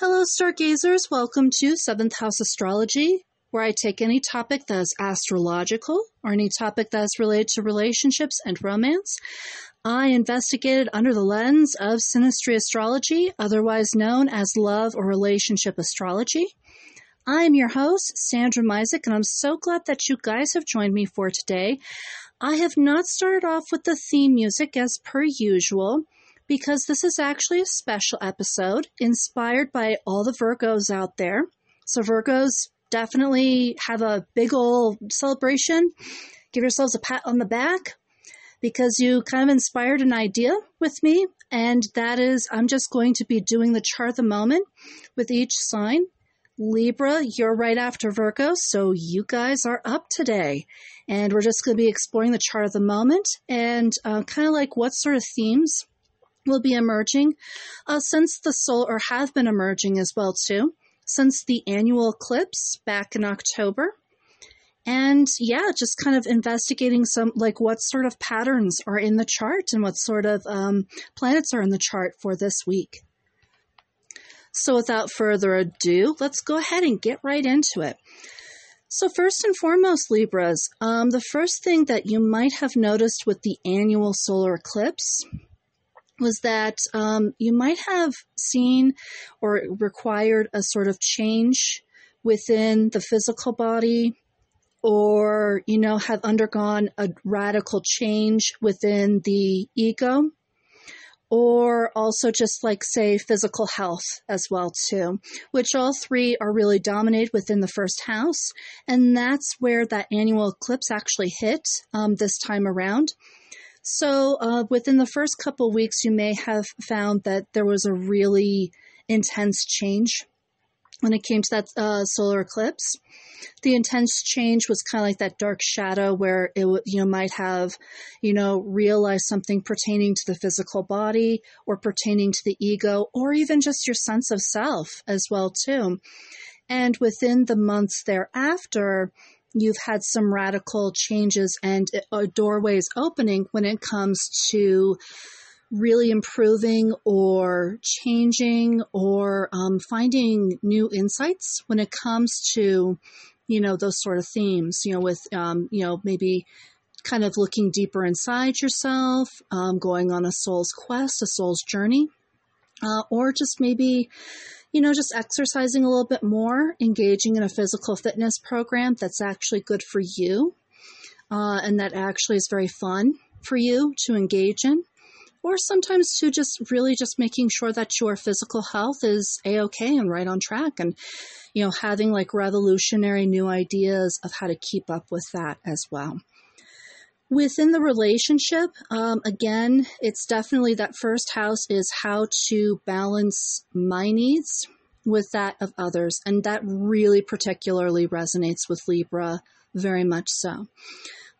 Hello, stargazers. Welcome to Seventh House Astrology, where I take any topic that is astrological or any topic that is related to relationships and romance. I investigate it under the lens of synastry astrology, otherwise known as love or relationship astrology. I am your host, Sandra Misek, and I'm so glad that you guys have joined me for today. I have not started off with the theme music as per usual because this is actually a special episode inspired by all the Virgos out there. So, Virgos definitely have a big old celebration. Give yourselves a pat on the back because you kind of inspired an idea with me. And that is, I'm just going to be doing the chart of the moment with each sign. Libra, you're right after Virgo, so you guys are up today. And we're just going to be exploring the chart of the moment and uh, kind of like what sort of themes will be emerging uh, since the solar, or have been emerging as well too, since the annual eclipse back in October. And yeah, just kind of investigating some, like what sort of patterns are in the chart and what sort of um, planets are in the chart for this week. So without further ado, let's go ahead and get right into it. So, first and foremost, Libras, um, the first thing that you might have noticed with the annual solar eclipse was that um, you might have seen or required a sort of change within the physical body or you know have undergone a radical change within the ego or also just like say physical health as well too which all three are really dominated within the first house. And that's where that annual eclipse actually hit um, this time around so, uh, within the first couple weeks, you may have found that there was a really intense change when it came to that uh, solar eclipse. The intense change was kind of like that dark shadow where it you know might have you know realized something pertaining to the physical body or pertaining to the ego or even just your sense of self as well too. And within the months thereafter, you've had some radical changes and doorways opening when it comes to really improving or changing or um, finding new insights when it comes to you know those sort of themes you know with um, you know maybe kind of looking deeper inside yourself um, going on a soul's quest a soul's journey uh, or just maybe you know, just exercising a little bit more, engaging in a physical fitness program that's actually good for you uh, and that actually is very fun for you to engage in. Or sometimes to just really just making sure that your physical health is a okay and right on track, and you know having like revolutionary new ideas of how to keep up with that as well. Within the relationship, um, again, it's definitely that first house is how to balance my needs with that of others. And that really particularly resonates with Libra, very much so.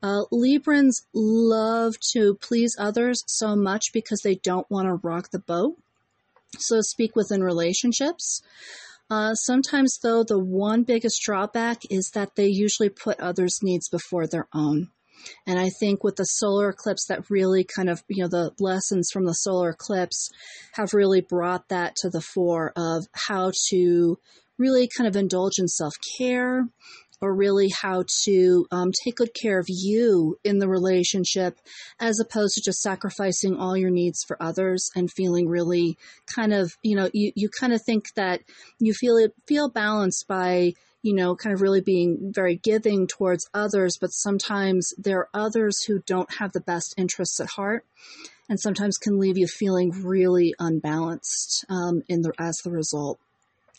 Uh, Librans love to please others so much because they don't want to rock the boat, so to speak, within relationships. Uh, sometimes, though, the one biggest drawback is that they usually put others' needs before their own. And I think with the solar eclipse, that really kind of, you know, the lessons from the solar eclipse have really brought that to the fore of how to really kind of indulge in self care or really how to um, take good care of you in the relationship as opposed to just sacrificing all your needs for others and feeling really kind of you know you, you kind of think that you feel it feel balanced by you know, kind of really being very giving towards others, but sometimes there are others who don't have the best interests at heart and sometimes can leave you feeling really unbalanced um, in the, as the result.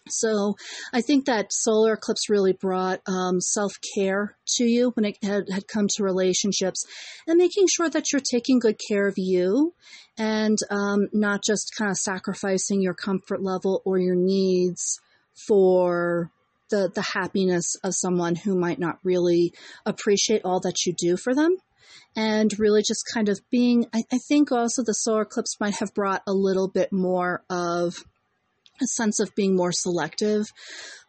So I think that solar eclipse really brought um, self care to you when it had, had come to relationships and making sure that you're taking good care of you and um, not just kind of sacrificing your comfort level or your needs for the the happiness of someone who might not really appreciate all that you do for them and really just kind of being I, I, think also the solar eclipse might have brought a little bit more of a sense of being more selective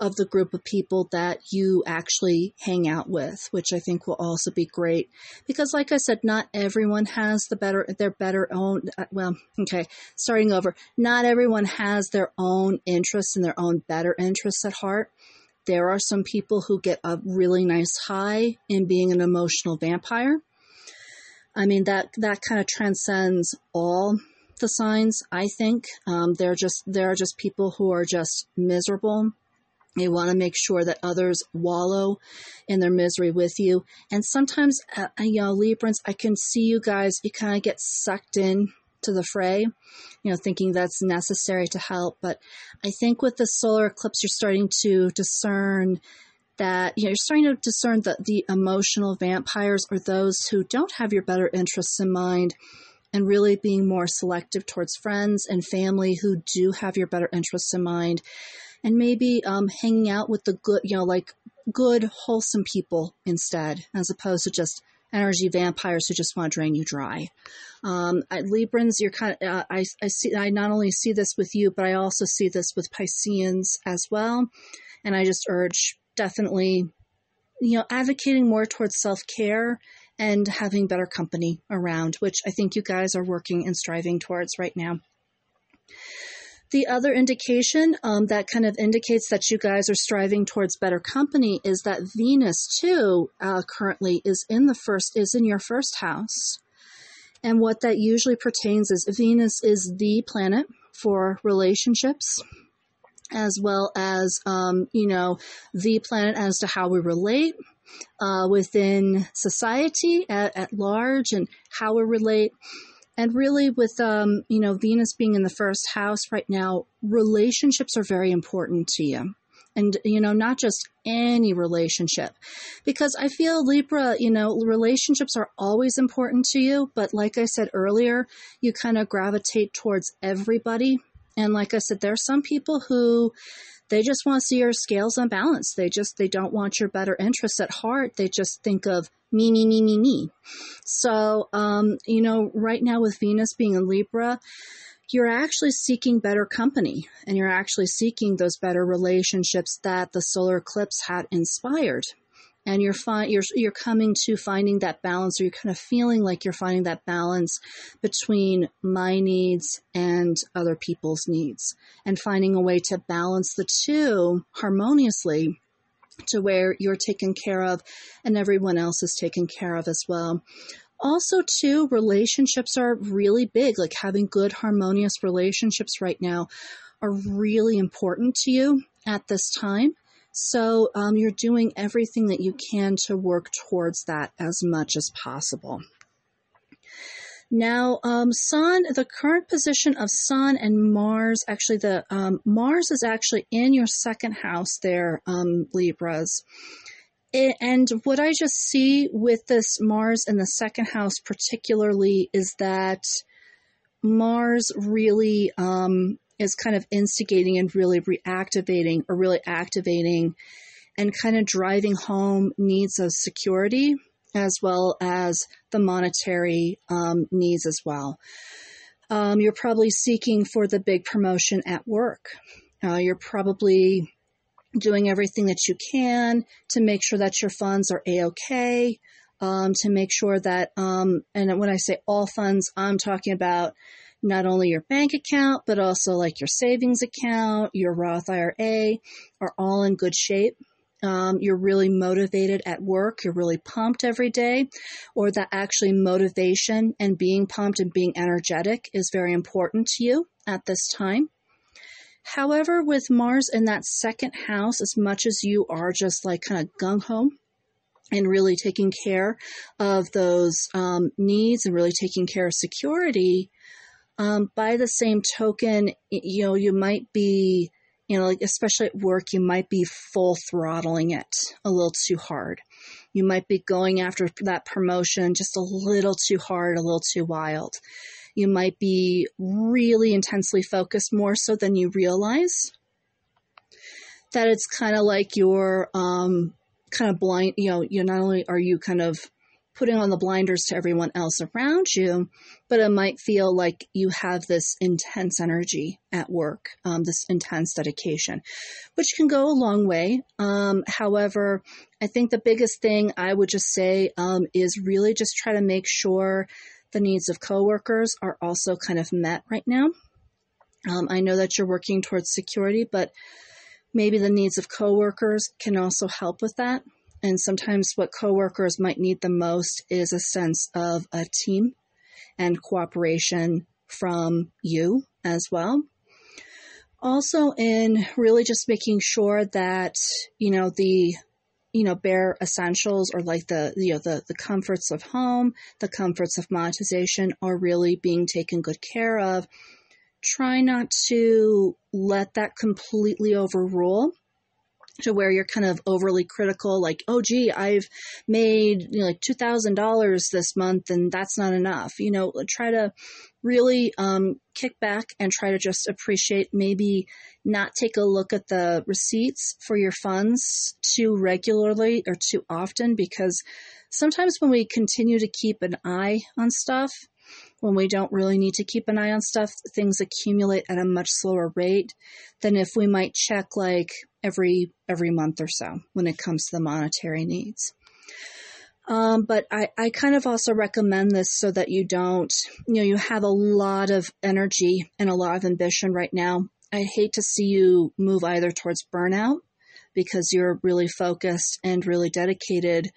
of the group of people that you actually hang out with, which I think will also be great. Because, like I said, not everyone has the better, their better own, uh, well, okay, starting over, not everyone has their own interests and their own better interests at heart. There are some people who get a really nice high in being an emotional vampire. I mean, that, that kind of transcends all the signs. I think um, they're just there are just people who are just miserable. They want to make sure that others wallow in their misery with you. And sometimes, uh, you know, Librans, I can see you guys. You kind of get sucked in to the fray, you know, thinking that's necessary to help. But I think with the solar eclipse, you're starting to discern that you know, you're starting to discern that the emotional vampires are those who don't have your better interests in mind and really being more selective towards friends and family who do have your better interests in mind and maybe um, hanging out with the good you know like good wholesome people instead as opposed to just energy vampires who just want to drain you dry um, librans you're kind of uh, I, I see i not only see this with you but i also see this with pisceans as well and i just urge definitely you know advocating more towards self-care and having better company around, which I think you guys are working and striving towards right now. The other indication um, that kind of indicates that you guys are striving towards better company is that Venus too uh, currently is in the first is in your first house, and what that usually pertains is Venus is the planet for relationships, as well as um, you know the planet as to how we relate, uh, within society at, at, large and how we relate. And really, with um, you know Venus being in the first house right now, relationships are very important to you, and you know not just any relationship, because I feel Libra, you know, relationships are always important to you. But like I said earlier, you kind of gravitate towards everybody, and like I said, there are some people who they just want to see your scales unbalanced. They just they don't want your better interests at heart. They just think of me, me, me, me, me. So, um, you know, right now with Venus being in Libra, you're actually seeking better company and you're actually seeking those better relationships that the solar eclipse had inspired and you're fi- you're you're coming to finding that balance or you're kind of feeling like you're finding that balance between my needs and other people's needs and finding a way to balance the two harmoniously to where you're taken care of and everyone else is taken care of as well. Also too relationships are really big. Like having good harmonious relationships right now are really important to you at this time so um, you're doing everything that you can to work towards that as much as possible. Now, um, Sun, the current position of Sun and Mars, actually, the um, Mars is actually in your second house there, um, Libras. and what I just see with this Mars in the second house, particularly, is that Mars really um, is kind of instigating and really reactivating or really activating and kind of driving home needs of security as well as the monetary um, needs as well. Um, you're probably seeking for the big promotion at work. Uh, you're probably doing everything that you can to make sure that your funds are a okay. Um, to make sure that, um, and when I say all funds, I'm talking about not only your bank account, but also like your savings account, your Roth IRA are all in good shape. Um, you're really motivated at work, you're really pumped every day, or that actually motivation and being pumped and being energetic is very important to you at this time. However, with Mars in that second house, as much as you are just like kind of gung ho and really taking care of those um, needs and really taking care of security, um, by the same token, you know, you might be, you know, like especially at work, you might be full throttling it a little too hard. You might be going after that promotion just a little too hard, a little too wild. You might be really intensely focused more so than you realize. That it's kind of like you're um, kind of blind, you know, you not only are you kind of putting on the blinders to everyone else around you, but it might feel like you have this intense energy at work, um, this intense dedication, which can go a long way. Um, however, I think the biggest thing I would just say um, is really just try to make sure the needs of coworkers are also kind of met right now. Um, I know that you're working towards security, but maybe the needs of coworkers can also help with that. And sometimes what coworkers might need the most is a sense of a team and cooperation from you as well. Also, in really just making sure that, you know, the you know bare essentials or like the you know the the comforts of home the comforts of monetization are really being taken good care of try not to let that completely overrule to where you're kind of overly critical, like, oh, gee, I've made you know, like $2,000 this month and that's not enough. You know, try to really um, kick back and try to just appreciate maybe not take a look at the receipts for your funds too regularly or too often because sometimes when we continue to keep an eye on stuff, when we don't really need to keep an eye on stuff, things accumulate at a much slower rate than if we might check like every every month or so when it comes to the monetary needs. Um, but I, I kind of also recommend this so that you don't, you know, you have a lot of energy and a lot of ambition right now. I hate to see you move either towards burnout because you're really focused and really dedicated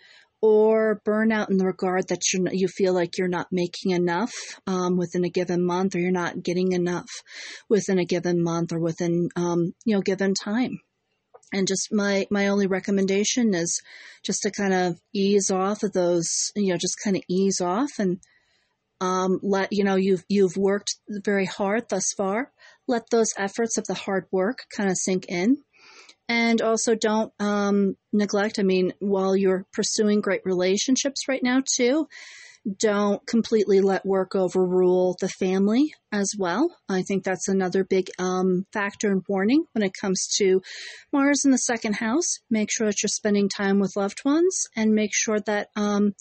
or burnout in the regard that you you feel like you're not making enough um, within a given month, or you're not getting enough within a given month, or within um, you know given time. And just my my only recommendation is just to kind of ease off of those, you know, just kind of ease off and um, let you know you've you've worked very hard thus far. Let those efforts of the hard work kind of sink in and also don't um, neglect, I mean, while you're pursuing great relationships right now, too, don't completely let work overrule the family as well. I think that's another big um, factor and warning when it comes to Mars in the second house. Make sure that you're spending time with loved ones and make sure that, um,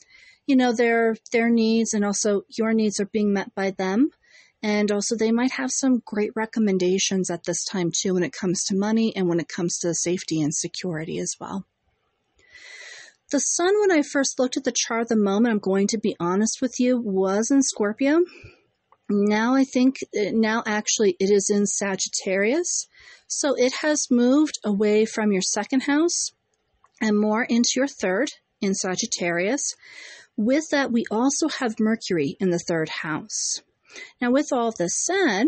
you know, their, their needs and also your needs are being met by them. And also, they might have some great recommendations at this time, too, when it comes to money and when it comes to safety and security as well. The sun, when I first looked at the chart, the moment I'm going to be honest with you, was in Scorpio. Now I think, uh, now actually, it is in Sagittarius. So it has moved away from your second house and more into your third in Sagittarius. With that, we also have Mercury in the third house. Now, with all this said,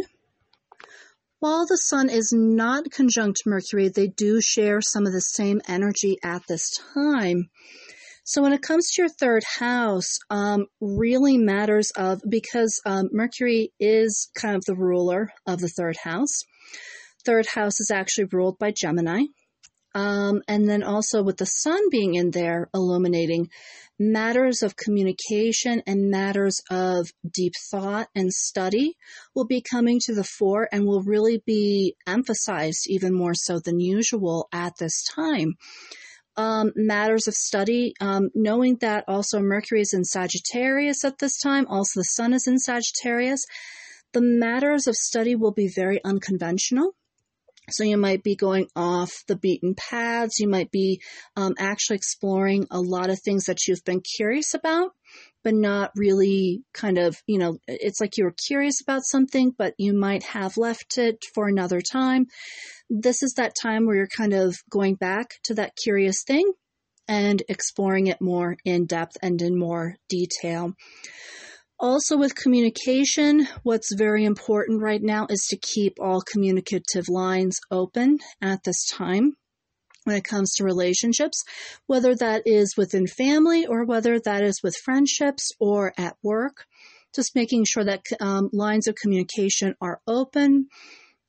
while the Sun is not conjunct Mercury, they do share some of the same energy at this time. So when it comes to your third house, um, really matters of because um, Mercury is kind of the ruler of the third house. Third house is actually ruled by Gemini. Um, and then also with the sun being in there illuminating, matters of communication and matters of deep thought and study will be coming to the fore and will really be emphasized even more so than usual at this time. Um, matters of study, um, knowing that also Mercury is in Sagittarius at this time, also the Sun is in Sagittarius. The matters of study will be very unconventional so you might be going off the beaten paths. You might be um, actually exploring a lot of things that you've been curious about, but not really kind of, you know, it's like you were curious about something, but you might have left it for another time. This is that time where you're kind of going back to that curious thing and exploring it more in depth and in more detail. Also, with communication, what's very important right now is to keep all communicative lines open at this time when it comes to relationships, whether that is within family or whether that is with friendships or at work. Just making sure that um, lines of communication are open,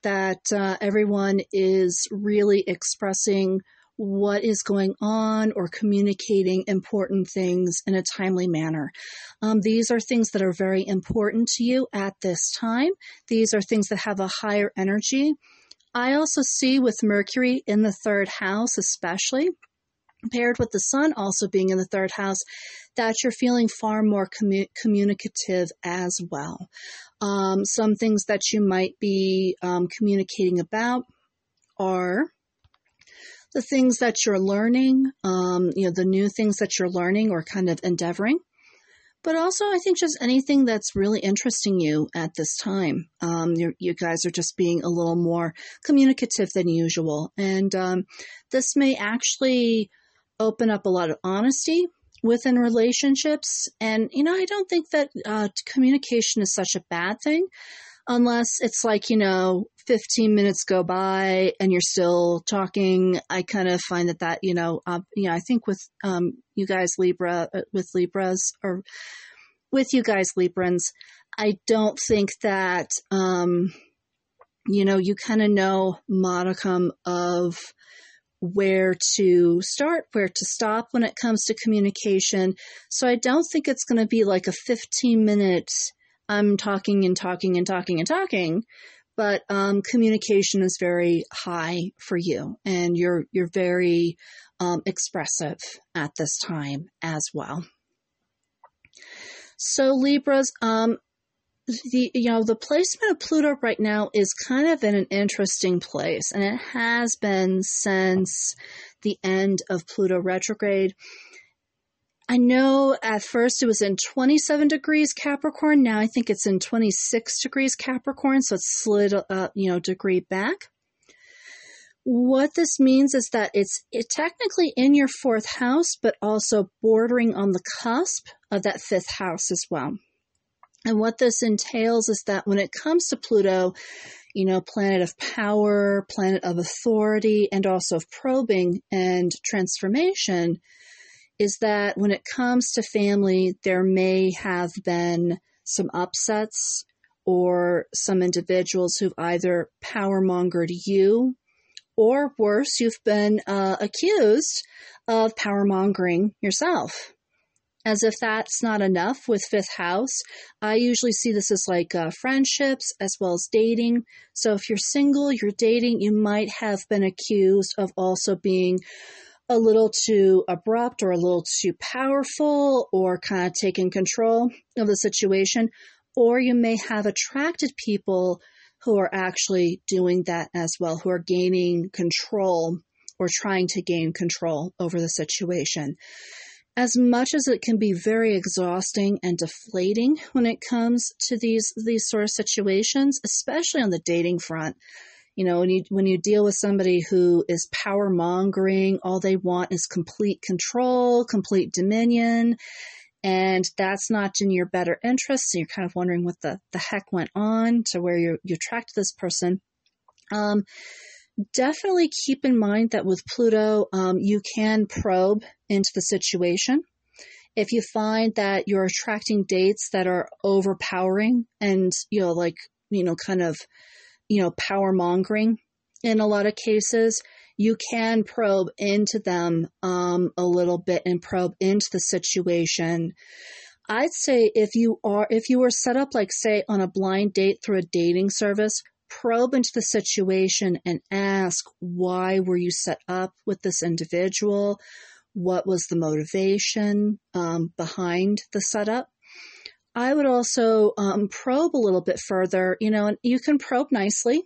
that uh, everyone is really expressing what is going on or communicating important things in a timely manner. Um, these are things that are very important to you at this time. These are things that have a higher energy. I also see with Mercury in the third house, especially, paired with the sun also being in the third house, that you're feeling far more commu- communicative as well. Um, some things that you might be um, communicating about are the things that you're learning, um, you know, the new things that you're learning or kind of endeavoring. But also, I think just anything that's really interesting you at this time. Um, you guys are just being a little more communicative than usual. And um, this may actually open up a lot of honesty within relationships. And, you know, I don't think that uh, communication is such a bad thing unless it's like, you know, 15 minutes go by and you're still talking. I kind of find that that, you know, uh, yeah, I think with um, you guys Libra, uh, with Libras or with you guys Librans, I don't think that, um, you know, you kind of know modicum of where to start, where to stop when it comes to communication. So I don't think it's going to be like a 15 minute, I'm talking and talking and talking and talking, but um, communication is very high for you and you're, you're very um, expressive at this time as well. So Libras, um, the you know the placement of Pluto right now is kind of in an interesting place, and it has been since the end of Pluto retrograde. I know at first it was in 27 degrees Capricorn. Now I think it's in 26 degrees Capricorn, so it's slid a you know degree back. What this means is that it's it technically in your fourth house, but also bordering on the cusp of that fifth house as well. And what this entails is that when it comes to Pluto, you know, planet of power, planet of authority, and also of probing and transformation, is that when it comes to family, there may have been some upsets or some individuals who've either power mongered you, or worse, you've been uh, accused of power mongering yourself as if that's not enough with fifth house. I usually see this as like uh, friendships as well as dating. So if you're single, you're dating, you might have been accused of also being a little too abrupt or a little too powerful or kind of taking control of the situation. Or you may have attracted people who are actually doing that as well, who are gaining control or trying to gain control over the situation as much as it can be very exhausting and deflating when it comes to these these sort of situations, especially on the dating front. You know, when you when you deal with somebody who is power mongering, all they want is complete control, complete dominion, and that's not in your better interest. And you're kind of wondering what the, the heck went on to where you you attract this person. Um, definitely keep in mind that with Pluto, um, you can probe into the situation. If you find that you're attracting dates that are overpowering and, you know, like, you know, kind of, you know, power mongering in a lot of cases, you can probe into them um, a little bit and probe into the situation. I'd say if you are if you were set up like say on a blind date through a dating service, probe into the situation and ask why were you set up with this individual? What was the motivation um, behind the setup? I would also um, probe a little bit further, you know, and you can probe nicely.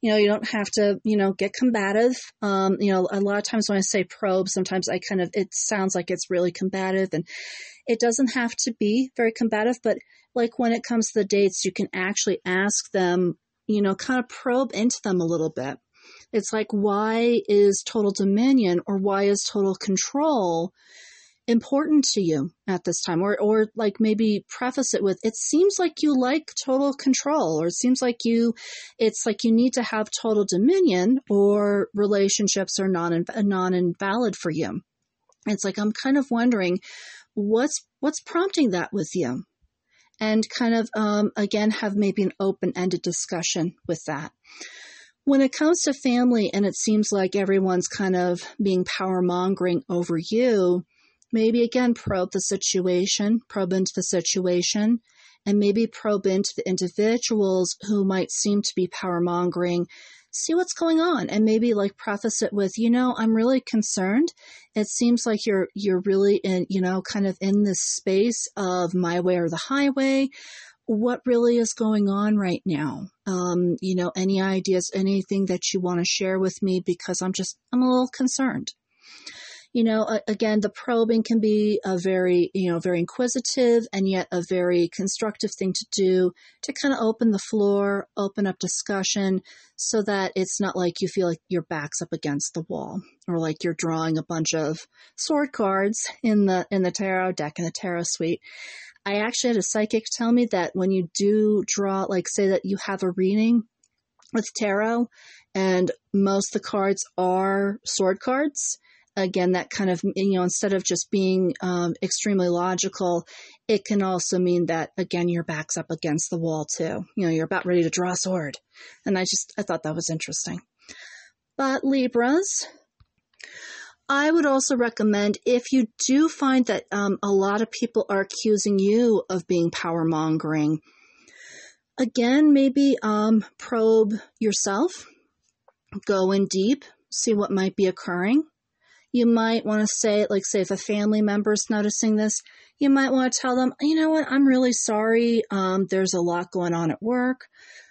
You know, you don't have to, you know, get combative. Um, you know, a lot of times when I say probe, sometimes I kind of, it sounds like it's really combative and it doesn't have to be very combative, but like when it comes to the dates, you can actually ask them you know, kind of probe into them a little bit. It's like, why is total dominion or why is total control important to you at this time? Or, or like maybe preface it with, it seems like you like total control, or it seems like you, it's like you need to have total dominion or relationships are non, non invalid for you. It's like, I'm kind of wondering what's, what's prompting that with you? and kind of, um, again, have maybe an open ended discussion with that. When it comes to family and it seems like everyone's kind of being power mongering over you, maybe again probe the situation, probe into the situation, and maybe probe into the individuals who might seem to be power mongering. see what's going on and maybe like preface it with, you know, I'm really concerned. It seems like you're, you're really in, you know, kind of in this space of my way or the highway. What really is going on right now? Um, you know, any ideas, anything that you want to share with me because I'm just, I'm a little concerned you know, again, the probing can be a very, you know, very inquisitive and yet a very constructive thing to do to kind of open the floor, open up discussion so that it's not like you feel like your back's up against the wall or like you're drawing a bunch of sword cards in the, in the tarot deck in the tarot suite. I actually had a psychic tell me that when you do draw, like say that you have a reading with tarot and most the cards are sword cards, again, that kind of, you know, instead of just being um, extremely logical, it can also mean that, again, your back's up against the wall too. You know, you're about ready to draw a sword. And I just, I thought that was interesting. But Libras, I would also recommend if you do find that um, a lot of people are accusing you of being power mongering, again, maybe um, probe yourself, go in deep, see what might be occurring you might want to say, like, say, if a family member is noticing this, you might want to tell them, you know what, I'm really sorry. Um, there's a lot going on at work,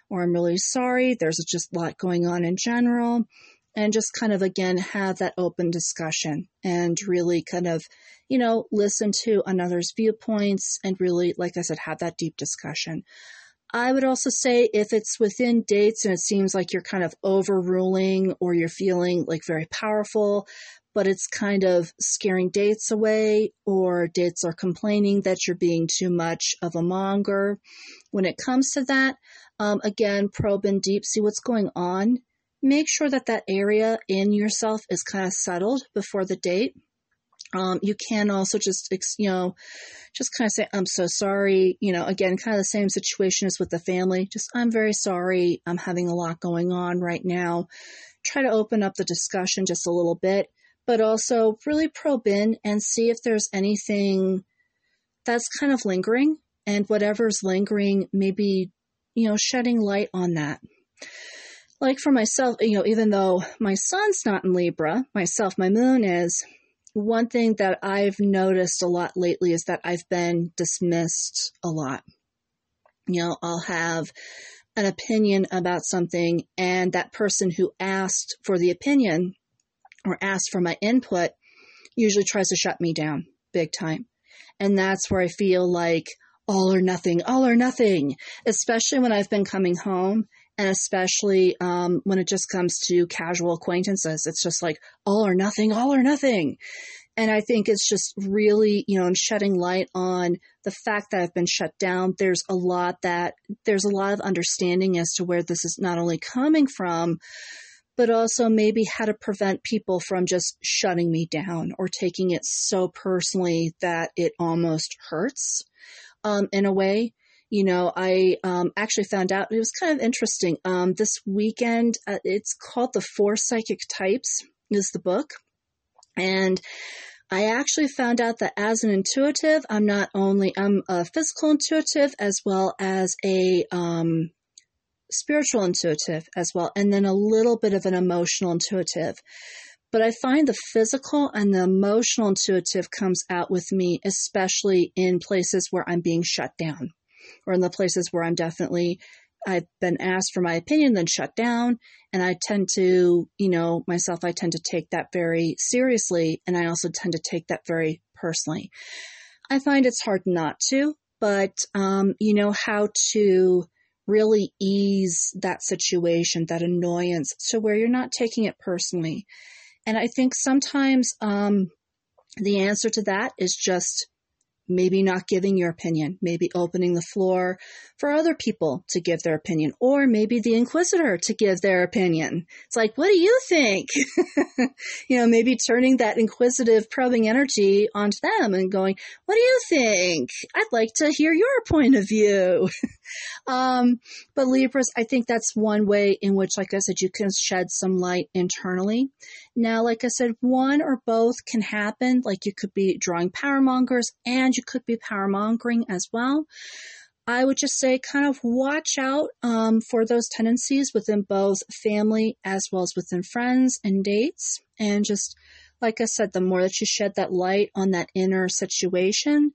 or I'm really sorry. There's just a lot going on in general. And just kind of, again, have that open discussion and really kind of, you know, listen to another's viewpoints and really, like I said, have that deep discussion. I would also say if it's within dates and it seems like you're kind of overruling or you're feeling like very powerful, but it's kind of scaring dates away, or dates are complaining that you're being too much of a monger. When it comes to that, um, again, probe in deep, see what's going on. Make sure that that area in yourself is kind of settled before the date. Um, you can also just, you know, just kind of say, I'm so sorry. You know, again, kind of the same situation as with the family. Just, I'm very sorry. I'm having a lot going on right now. Try to open up the discussion just a little bit but also really probe in and see if there's anything that's kind of lingering and whatever's lingering, maybe, you know, shedding light on that. Like for myself, you know, even though my sun's not in Libra, myself, my moon is, one thing that I've noticed a lot lately is that I've been dismissed a lot. You know, I'll have an opinion about something, and that person who asked for the opinion or asks for my input usually tries to shut me down big time. And that's where I feel like all or nothing, all or nothing, especially when I've been coming home and especially um, when it just comes to casual acquaintances. It's just like all or nothing, all or nothing. And I think it's just really, you know, and shedding light on the fact that I've been shut down. There's a lot that, there's a lot of understanding as to where this is not only coming from, but also maybe how to prevent people from just shutting me down or taking it so personally that it almost hurts um, in a way. You know, I um, actually found out it was kind of interesting. Um, this weekend, uh, it's called The Four Psychic Types, is the book. And I actually found out that as an intuitive, I'm not only I'm a physical intuitive as well as a um, spiritual intuitive as well, and then a little bit of an emotional intuitive. But I find the physical and the emotional intuitive comes out with me, especially in places where I'm being shut down or in the places where I'm definitely I've been asked for my opinion, then shut down. And I tend to, you know, myself, I tend to take that very seriously. And I also tend to take that very personally. I find it's hard not to, but um, you know how to really ease that situation, that annoyance, to where you're not taking it personally. And I think sometimes um, the answer to that is just maybe not giving your opinion, maybe opening the floor for other people to give their opinion, or maybe the inquisitor to give their opinion. It's like, what do you think? you know, maybe turning that inquisitive, probing energy onto them and going, what do you think? I'd like to hear your point of view. um, but Libras, I think that's one way in which, like I said, you can shed some light internally. Now, like I said, one or both can happen. Like you could be drawing power mongers and you could be power mongering as well. I would just say kind of watch out um, for those tendencies within both family as well as within friends and dates. And just like I said, the more that you shed that light on that inner situation,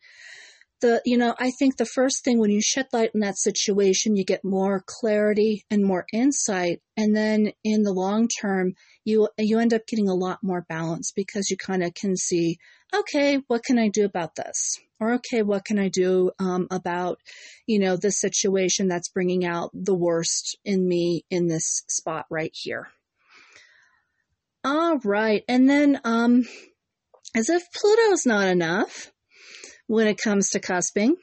the you know i think the first thing when you shed light on that situation you get more clarity and more insight. And then in the long term you you end up getting a lot more balance because you kind of can see okay what can i do about this? Or okay what can i do um, about you know the situation that's bringing out the worst in me in this spot right here. All right. And then um as if pluto's not enough when it comes to cusping,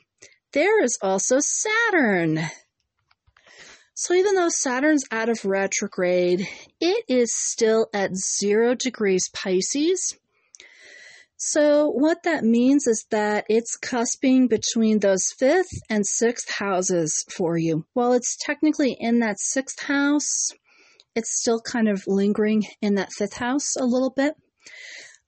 there is also Saturn. So even though Saturn's out of retrograde, it is still at zero degrees Pisces. So what that means is that it's cusping between those fifth and sixth houses for you. While it's technically in that sixth house, it's still kind of lingering in that fifth house a little bit.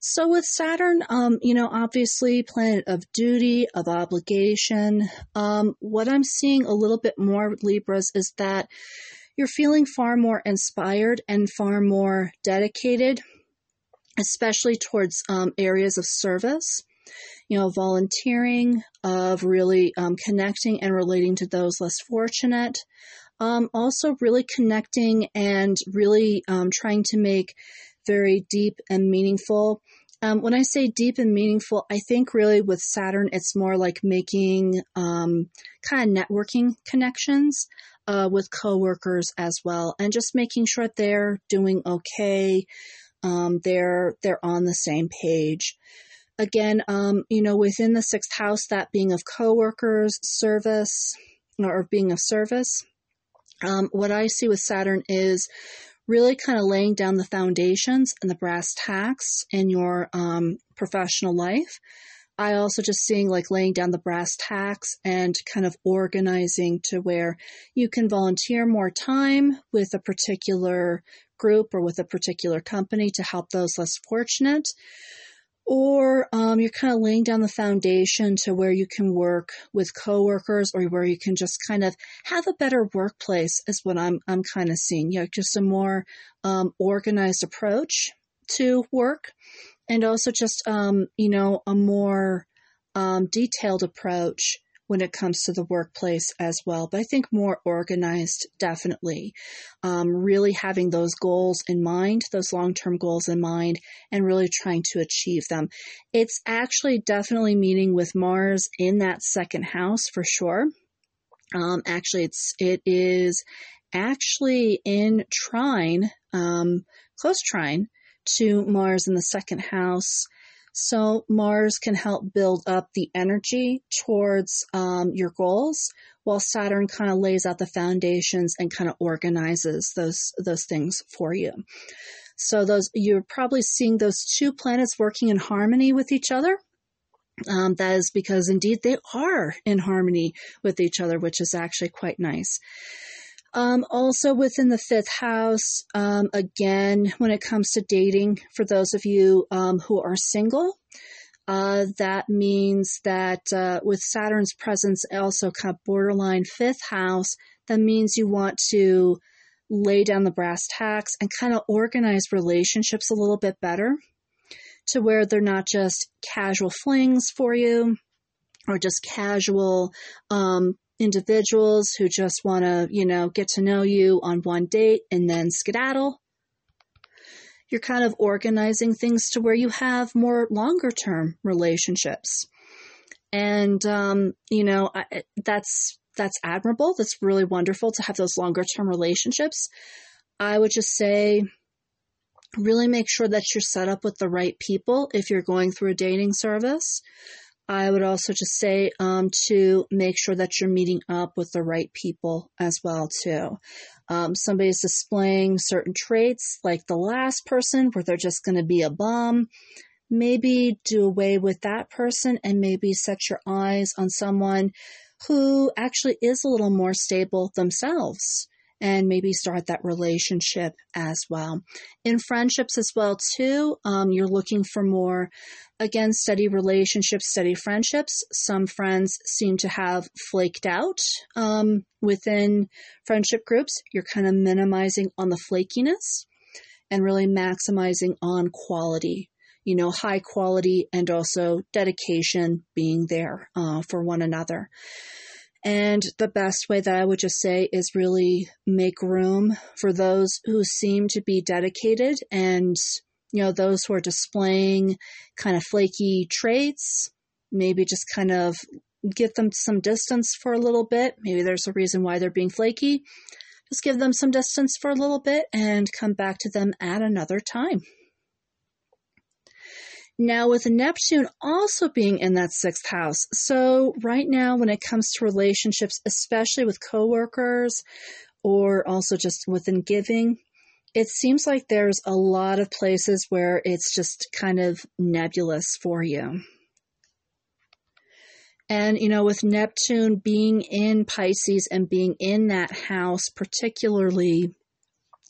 So with Saturn, um, you know, obviously planet of duty, of obligation. Um, what I'm seeing a little bit more Libras is that you're feeling far more inspired and far more dedicated, especially towards um, areas of service. You know, volunteering, of really um, connecting and relating to those less fortunate. Um, also, really connecting and really um, trying to make very deep and meaningful. Um, when I say deep and meaningful, I think really with Saturn, it's more like making um, kind of networking connections uh, with coworkers as well, and just making sure they're doing okay. Um, they're they're on the same page. Again, um, you know, within the sixth house, that being of coworkers, service, or being of service. Um, what I see with Saturn is really kind of laying down the foundations and the brass tacks in your um, professional life. I also just seeing like laying down the brass tacks and kind of organizing to where you can volunteer more time with a particular group or with a particular company to help those less fortunate or um, you're kind of laying down the foundation to where you can work with coworkers or where you can just kind of have a better workplace is what I'm I'm kind of seeing. You know, just a more um, organized approach to work, and also just um, you know a more um, detailed approach when it comes to the workplace as well. But I think more organized, definitely. Um, really having those goals in mind, those long term goals in mind, and really trying to achieve them. It's actually definitely meeting with Mars in that second house for sure. Um, actually, it's it is actually in trine, um, close trine to Mars in the second house. So Mars can help build up the energy towards um, your goals, while Saturn kind of lays out the foundations and kind of organizes those those things for you. So those you're probably seeing those two planets working in harmony with each other. Um, that is because indeed they are in harmony with each other, which is actually quite nice. Um, also within the fifth house, um, again, when it comes to dating, for those of you um, who are single, uh, that means that uh, with Saturn's presence, also kind of borderline fifth house, that means you want to lay down the brass tacks and kind of organize relationships a little bit better to where they're not just casual flings for you or just casual um, individuals who just want to, you know, get to know you on one date and then skedaddle. You're kind of organizing things to where you have more longer term relationships. And, um, you know, I, that's, that's admirable. That's really wonderful to have those longer term relationships. I would just say, really make sure that you're set up with the right people if you're going through a dating service. I would also just say um, to make sure that you're meeting up with the right people as well too. Um, somebody's displaying certain traits, like the last person, where they're just going to be a bum. Maybe do away with that person and maybe set your eyes on someone who actually is a little more stable themselves and maybe start that relationship as well. In friendships as well too, um, you're looking for more, again, steady relationships, steady friendships. Some friends seem to have flaked out um, within friendship groups. You're kind of minimizing on the flakiness and really maximizing on quality. You know, high quality and also dedication being there uh, for one another. And the best way that I would just say is really make room for those who seem to be dedicated and, you know, those who are displaying kind of flaky traits. Maybe just kind of get them some distance for a little bit. Maybe there's a reason why they're being flaky. Just give them some distance for a little bit and come back to them at another time. Now, with Neptune also being in that sixth house, so right now, when it comes to relationships, especially with coworkers or also just within giving, it seems like there's a lot of places where it's just kind of nebulous for you. And, you know, with Neptune being in Pisces and being in that house, particularly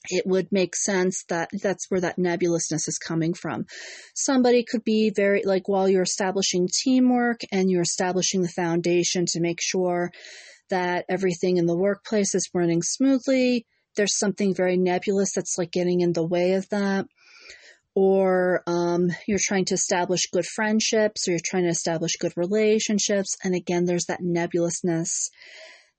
it would make sense that that's where that nebulousness is coming from. Somebody could be very, like, while you're establishing teamwork and you're establishing the foundation to make sure that everything in the workplace is running smoothly, there's something very nebulous that's like getting in the way of that. Or um, you're trying to establish good friendships or you're trying to establish good relationships. And again, there's that nebulousness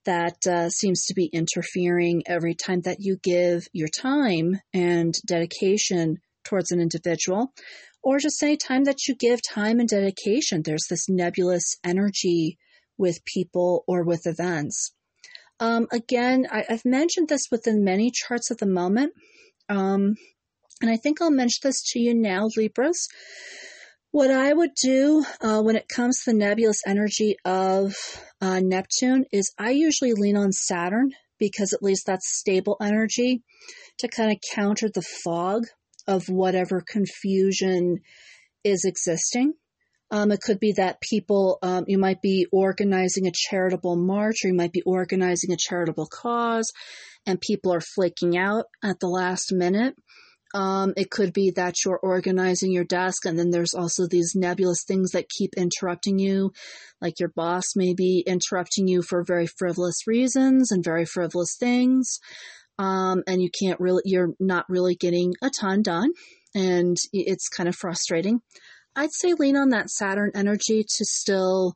that uh, seems to be interfering every time that you give your time and dedication towards an individual, or just any time that you give time and dedication. There's this nebulous energy with people or with events. Um, again, I, have mentioned this within many charts at the moment. Um, and I think I'll mention this to you now, Libras. What I would do uh, when it comes to the nebulous energy of uh, Neptune is I usually lean on Saturn because at least that's stable energy to kind of counter the fog of whatever confusion is existing. Um, it could be that people, um, you might be organizing a charitable march or you might be organizing a charitable cause and people are flaking out at the last minute. Um, it could be that you're organizing your desk and then there's also these nebulous things that keep interrupting you, like your boss may be interrupting you for very frivolous reasons and very frivolous things. Um, and you can't really, you're not really getting a ton done and it's kind of frustrating. I'd say lean on that Saturn energy to still,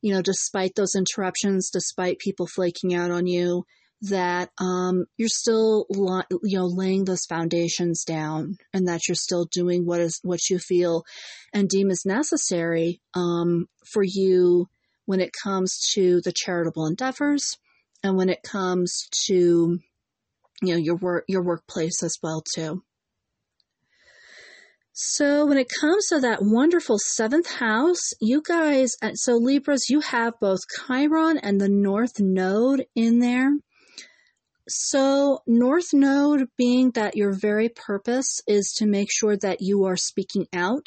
you know, despite those interruptions, despite people flaking out on you, that um, you're still you know laying those foundations down and that you're still doing what is what you feel and deem is necessary um, for you when it comes to the charitable endeavors and when it comes to you know your work your workplace as well too so when it comes to that wonderful seventh house, you guys, uh, so Libras, you have both Chiron and the North Node in there. So, North Node being that your very purpose is to make sure that you are speaking out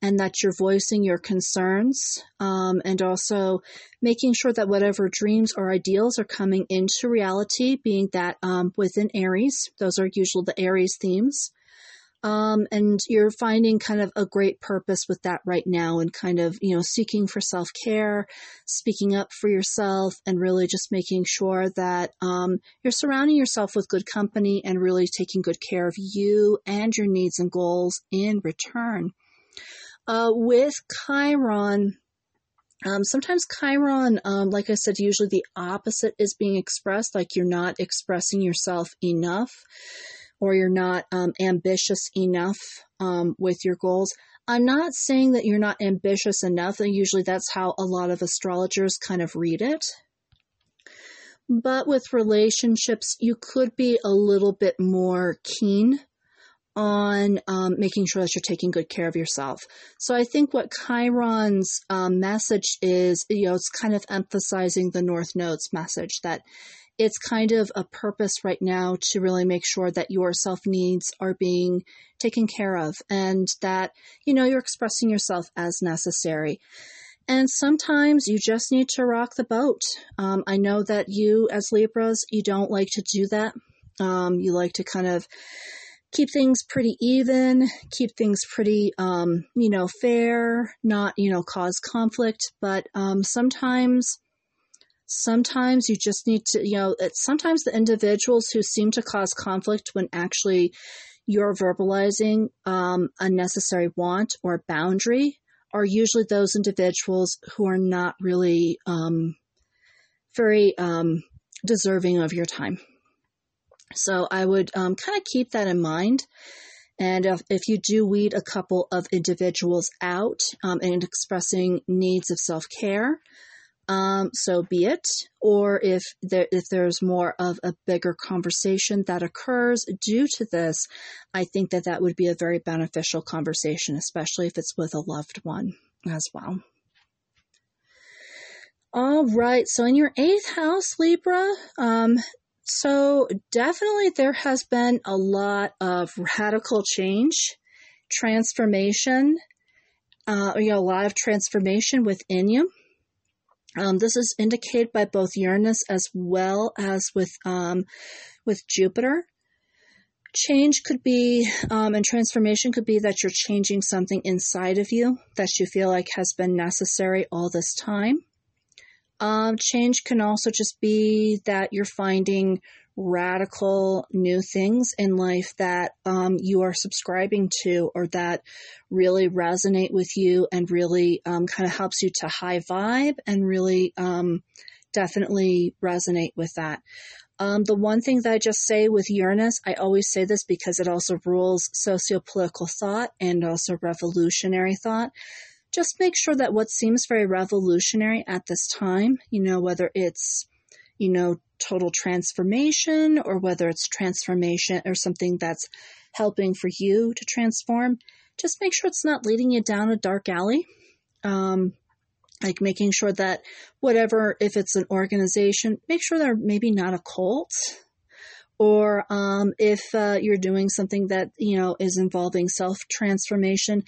and that you're voicing your concerns, um, and also making sure that whatever dreams or ideals are coming into reality, being that um, within Aries, those are usually the Aries themes. Um, and you're finding kind of a great purpose with that right now and kind of, you know, seeking for self care, speaking up for yourself, and really just making sure that um, you're surrounding yourself with good company and really taking good care of you and your needs and goals in return. Uh, with Chiron, um, sometimes Chiron, um, like I said, usually the opposite is being expressed, like you're not expressing yourself enough or you're not um, ambitious enough um, with your goals. I'm not saying that you're not ambitious enough, and usually that's how a lot of astrologers kind of read it. But with relationships, you could be a little bit more keen on um, making sure that you're taking good care of yourself. So I think what Chiron's um, message is, you know, it's kind of emphasizing the North Node's message that it's kind of a purpose right now to really make sure that your self needs are being taken care of and that, you know, you're expressing yourself as necessary. And sometimes you just need to rock the boat. Um, I know that you, as Libras, you don't like to do that. Um, you like to kind of keep things pretty even, keep things pretty, um, you know, fair, not, you know, cause conflict. But um, sometimes, sometimes you just need to, you know, sometimes the individuals who seem to cause conflict when actually you're verbalizing um, unnecessary want or boundary are usually those individuals who are not really um, very um, deserving of your time. So I would um, kind of keep that in mind. And if, if, you do weed a couple of individuals out um, and expressing needs of self care, um, so be it. Or if there, if there's more of a bigger conversation that occurs due to this, I think that that would be a very beneficial conversation, especially if it's with a loved one as well. All right. So in your eighth house, Libra, um, so definitely there has been a lot of radical change, transformation, uh, you know, a lot of transformation within you. Um, this is indicated by both Uranus as well as with um, with Jupiter. Change could be, um, and transformation could be that you're changing something inside of you that you feel like has been necessary all this time. Um, change can also just be that you're finding radical new things in life that um, you are subscribing to or that really resonate with you and really um, kind of helps you to high vibe and really um, definitely resonate with that. Um, the one thing that I just say with Uranus, I always say this because it also rules socio-political thought and also revolutionary thought just make sure that what seems very revolutionary at this time, you know, whether it's, you know, total transformation or whether it's transformation or something that's helping for you to transform, just make sure it's not leading you down a dark alley. Um, like making sure that whatever, if it's an organization, make sure they're maybe not a cult. Or um, if uh, you're doing something that you know is involving self transformation,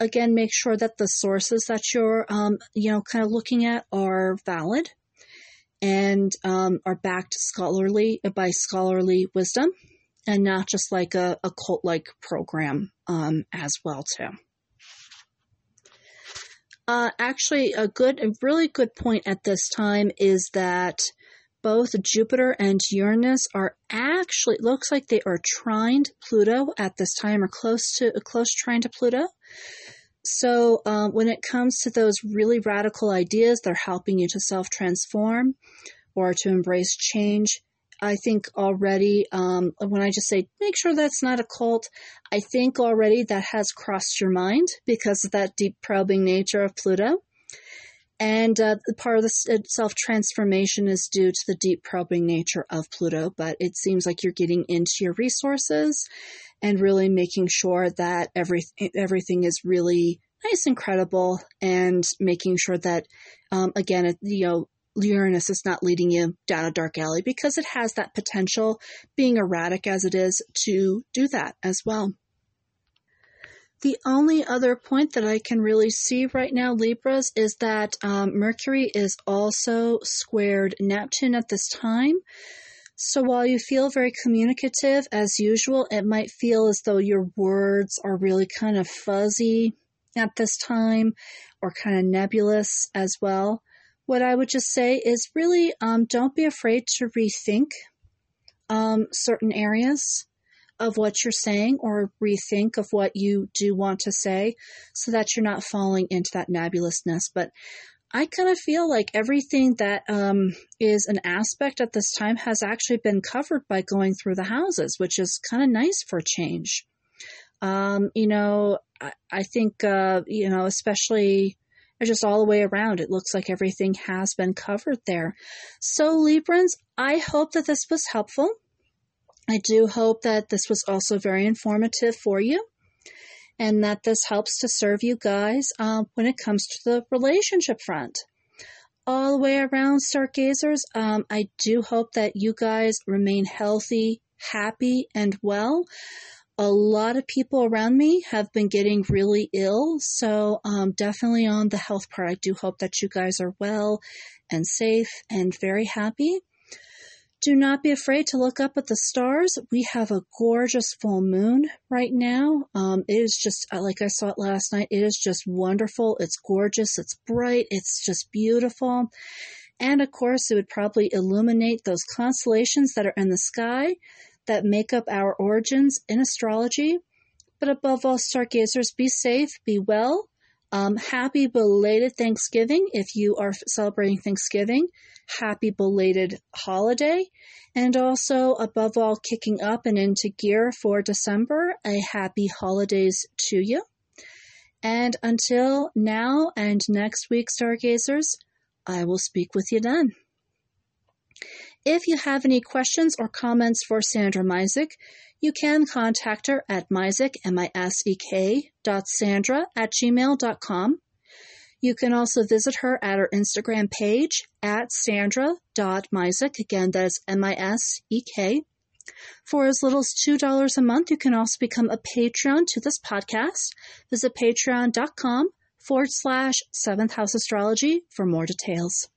again, make sure that the sources that you're, um, you know, kind of looking at are valid and um, are backed scholarly by scholarly wisdom and not just like a, a cult like program um, as well too. Uh, actually, a good, a really good point at this time is that both Jupiter and Uranus are actually looks like they are trined Pluto at this time, or close to close trine to Pluto. So, um, when it comes to those really radical ideas, they're helping you to self transform or to embrace change. I think already, um, when I just say make sure that's not a cult, I think already that has crossed your mind because of that deep probing nature of Pluto. And uh, part of the self transformation is due to the deep probing nature of Pluto, but it seems like you're getting into your resources and really making sure that every, everything is really nice and credible and making sure that, um, again, you know, Uranus is not leading you down a dark alley because it has that potential, being erratic as it is, to do that as well. The only other point that I can really see right now, Libras, is that um, Mercury is also squared Neptune at this time. So while you feel very communicative as usual, it might feel as though your words are really kind of fuzzy at this time or kind of nebulous as well. What I would just say is really um, don't be afraid to rethink um, certain areas of what you're saying or rethink of what you do want to say so that you're not falling into that nebulousness. But I kind of feel like everything that um, is an aspect at this time has actually been covered by going through the houses, which is kind of nice for change. Um, you know, I, I think, uh, you know, especially just all the way around, it looks like everything has been covered there. So, Librans, I hope that this was helpful. I do hope that this was also very informative for you and that this helps to serve you guys uh, when it comes to the relationship front. All the way around, stargazers, um, I do hope that you guys remain healthy, happy, and well. a lot of people around me have been getting really ill. So, um, definitely on the health part, I do hope that you guys are well and safe and very happy. Do not be afraid to look up at the stars. We have a gorgeous full moon right now. Um, it is just uh, like I saw it last night. It is just wonderful. It's gorgeous. It's bright. It's just beautiful. And of course, it would probably illuminate those constellations that are in the sky that make up our origins in astrology. But above all, stargazers, be safe, be well. Um, happy belated Thanksgiving if you are celebrating Thanksgiving. Happy belated holiday. And also, above all, kicking up and into gear for December, a happy holidays to you. And until now and next week, stargazers, I will speak with you then. If you have any questions or comments for Sandra Misek, you can contact her at misek, M-I-S-E-K, dot Sandra at gmail.com. You can also visit her at her Instagram page at sandra.misek. Again, that's M-I-S-E-K. For as little as $2 a month, you can also become a Patreon to this podcast. Visit patreon.com forward slash seventh house astrology for more details.